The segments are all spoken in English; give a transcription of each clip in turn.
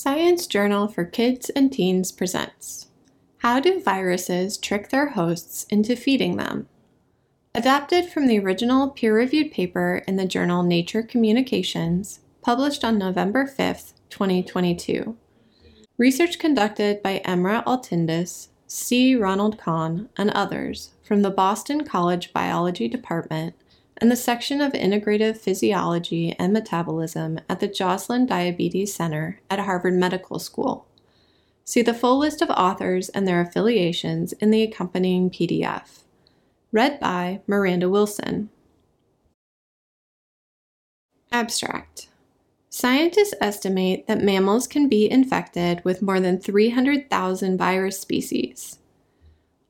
Science Journal for Kids and Teens presents How Do Viruses Trick Their Hosts into Feeding Them? Adapted from the original peer reviewed paper in the journal Nature Communications, published on November 5, 2022. Research conducted by Emrah Altindis, C. Ronald Kahn, and others from the Boston College Biology Department and the section of Integrative Physiology and Metabolism at the Joslin Diabetes Center at Harvard Medical School. See the full list of authors and their affiliations in the accompanying PDF. Read by Miranda Wilson. Abstract Scientists estimate that mammals can be infected with more than 300,000 virus species.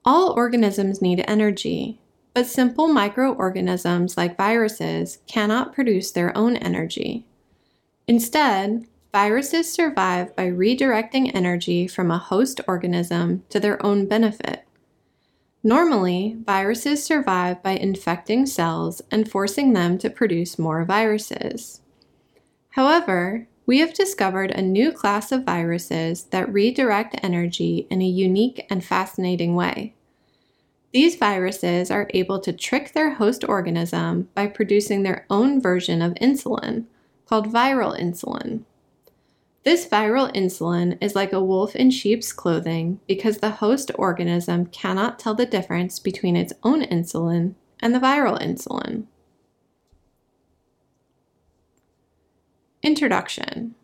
All organisms need energy, but simple microorganisms like viruses cannot produce their own energy. Instead, viruses survive by redirecting energy from a host organism to their own benefit. Normally, viruses survive by infecting cells and forcing them to produce more viruses. However, we have discovered a new class of viruses that redirect energy in a unique and fascinating way. These viruses are able to trick their host organism by producing their own version of insulin, called viral insulin. This viral insulin is like a wolf in sheep's clothing because the host organism cannot tell the difference between its own insulin and the viral insulin. Introduction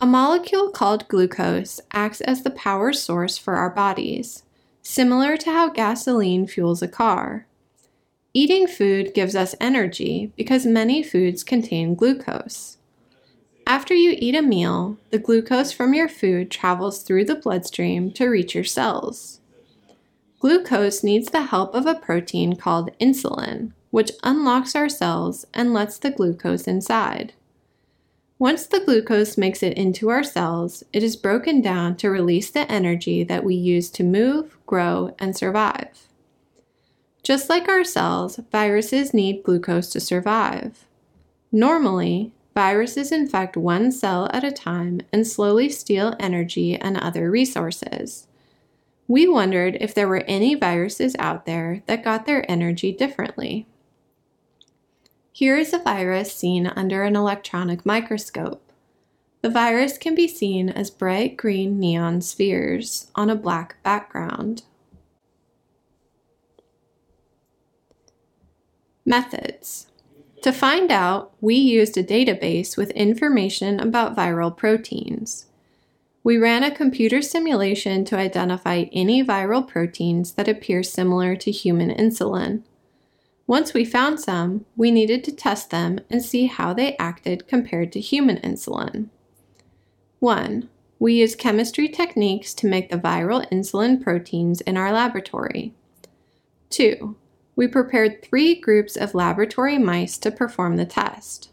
A molecule called glucose acts as the power source for our bodies similar to how gasoline fuels a car. Eating food gives us energy because many foods contain glucose. After you eat a meal, the glucose from your food travels through the bloodstream to reach your cells. Glucose needs the help of a protein called insulin, which unlocks our cells and lets the glucose inside. Once the glucose makes it into our cells, it is broken down to release the energy that we use to move, grow, and survive. Just like our cells, viruses need glucose to survive. Normally, viruses infect one cell at a time and slowly steal energy and other resources. We wondered if there were any viruses out there that got their energy differently. Here is a virus seen under an electronic microscope. The virus can be seen as bright green neon spheres on a black background. Methods. To find out, we used a database with information about viral proteins. We ran a computer simulation to identify any viral proteins that appear similar to human insulin. Once we found some, we needed to test them and see how they acted compared to human insulin. 1. We used chemistry techniques to make the viral insulin proteins in our laboratory. 2. We prepared three groups of laboratory mice to perform the test.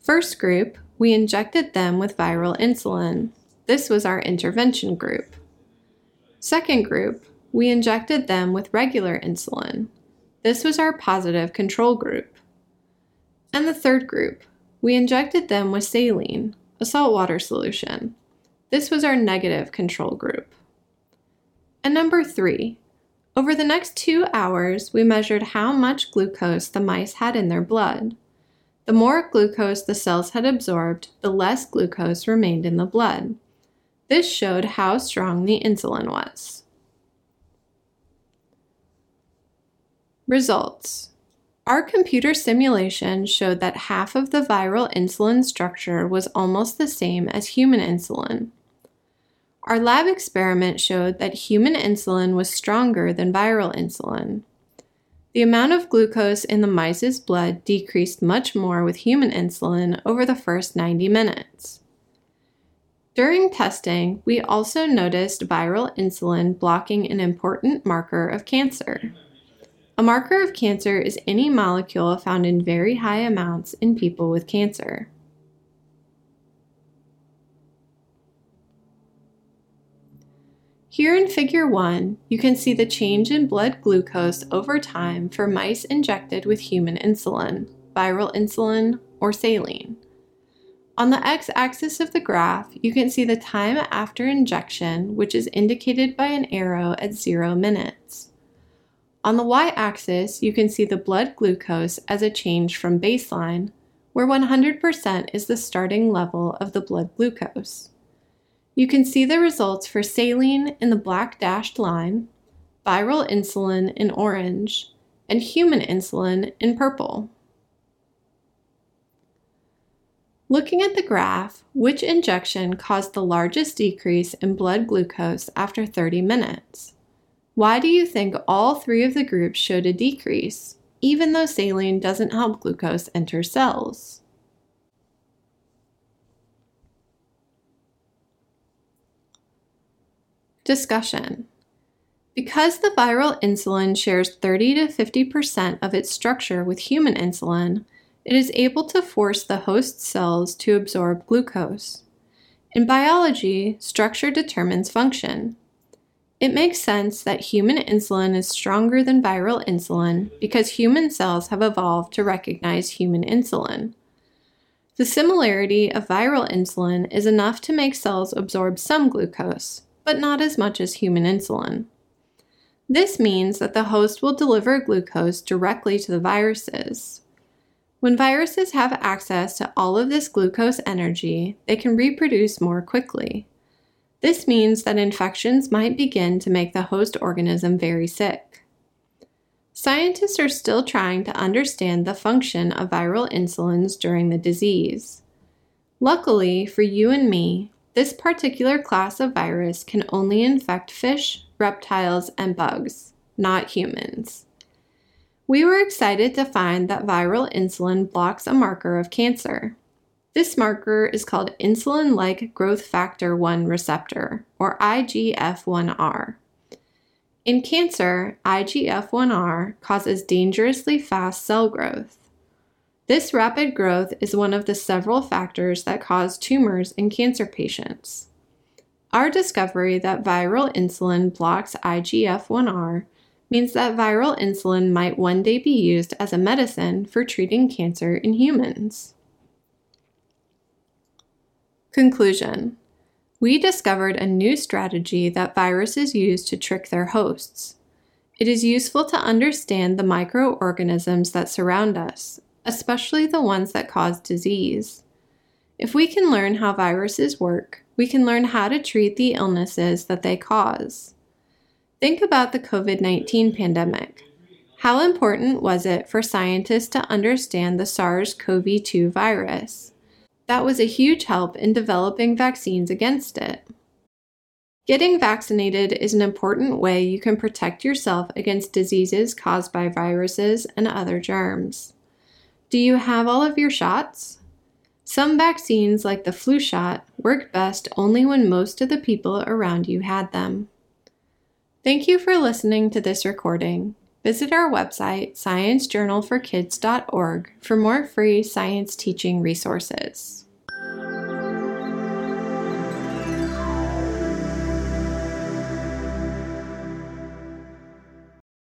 First group, we injected them with viral insulin. This was our intervention group. Second group, we injected them with regular insulin. This was our positive control group. And the third group, we injected them with saline, a saltwater solution. This was our negative control group. And number three, over the next two hours, we measured how much glucose the mice had in their blood. The more glucose the cells had absorbed, the less glucose remained in the blood. This showed how strong the insulin was. Results Our computer simulation showed that half of the viral insulin structure was almost the same as human insulin. Our lab experiment showed that human insulin was stronger than viral insulin. The amount of glucose in the mice's blood decreased much more with human insulin over the first 90 minutes. During testing, we also noticed viral insulin blocking an important marker of cancer. A marker of cancer is any molecule found in very high amounts in people with cancer. Here in figure 1, you can see the change in blood glucose over time for mice injected with human insulin, viral insulin, or saline. On the x-axis of the graph, you can see the time after injection, which is indicated by an arrow at 0 minutes. On the y-axis, you can see the blood glucose as a change from baseline, where 100% is the starting level of the blood glucose. You can see the results for saline in the black dashed line, viral insulin in orange, and human insulin in purple. Looking at the graph, which injection caused the largest decrease in blood glucose after 30 minutes? Why do you think all three of the groups showed a decrease, even though saline doesn't help glucose enter cells? Discussion. Because the viral insulin shares 30 to 50% of its structure with human insulin, it is able to force the host cells to absorb glucose. In biology, structure determines function. It makes sense that human insulin is stronger than viral insulin because human cells have evolved to recognize human insulin. The similarity of viral insulin is enough to make cells absorb some glucose, but not as much as human insulin. This means that the host will deliver glucose directly to the viruses. When viruses have access to all of this glucose energy, they can reproduce more quickly. This means that infections might begin to make the host organism very sick. Scientists are still trying to understand the function of viral insulins during the disease. Luckily for you and me, this particular class of virus can only infect fish, reptiles, and bugs, not humans. We were excited to find that viral insulin blocks a marker of cancer. This marker is called insulin like growth factor 1 receptor, or IGF1R. In cancer, IGF1R causes dangerously fast cell growth. This rapid growth is one of the several factors that cause tumors in cancer patients. Our discovery that viral insulin blocks IGF1R means that viral insulin might one day be used as a medicine for treating cancer in humans. Conclusion We discovered a new strategy that viruses use to trick their hosts. It is useful to understand the microorganisms that surround us, especially the ones that cause disease. If we can learn how viruses work, we can learn how to treat the illnesses that they cause. Think about the COVID 19 pandemic. How important was it for scientists to understand the SARS CoV 2 virus? That was a huge help in developing vaccines against it. Getting vaccinated is an important way you can protect yourself against diseases caused by viruses and other germs. Do you have all of your shots? Some vaccines, like the flu shot, work best only when most of the people around you had them. Thank you for listening to this recording. Visit our website, sciencejournalforkids.org, for more free science teaching resources.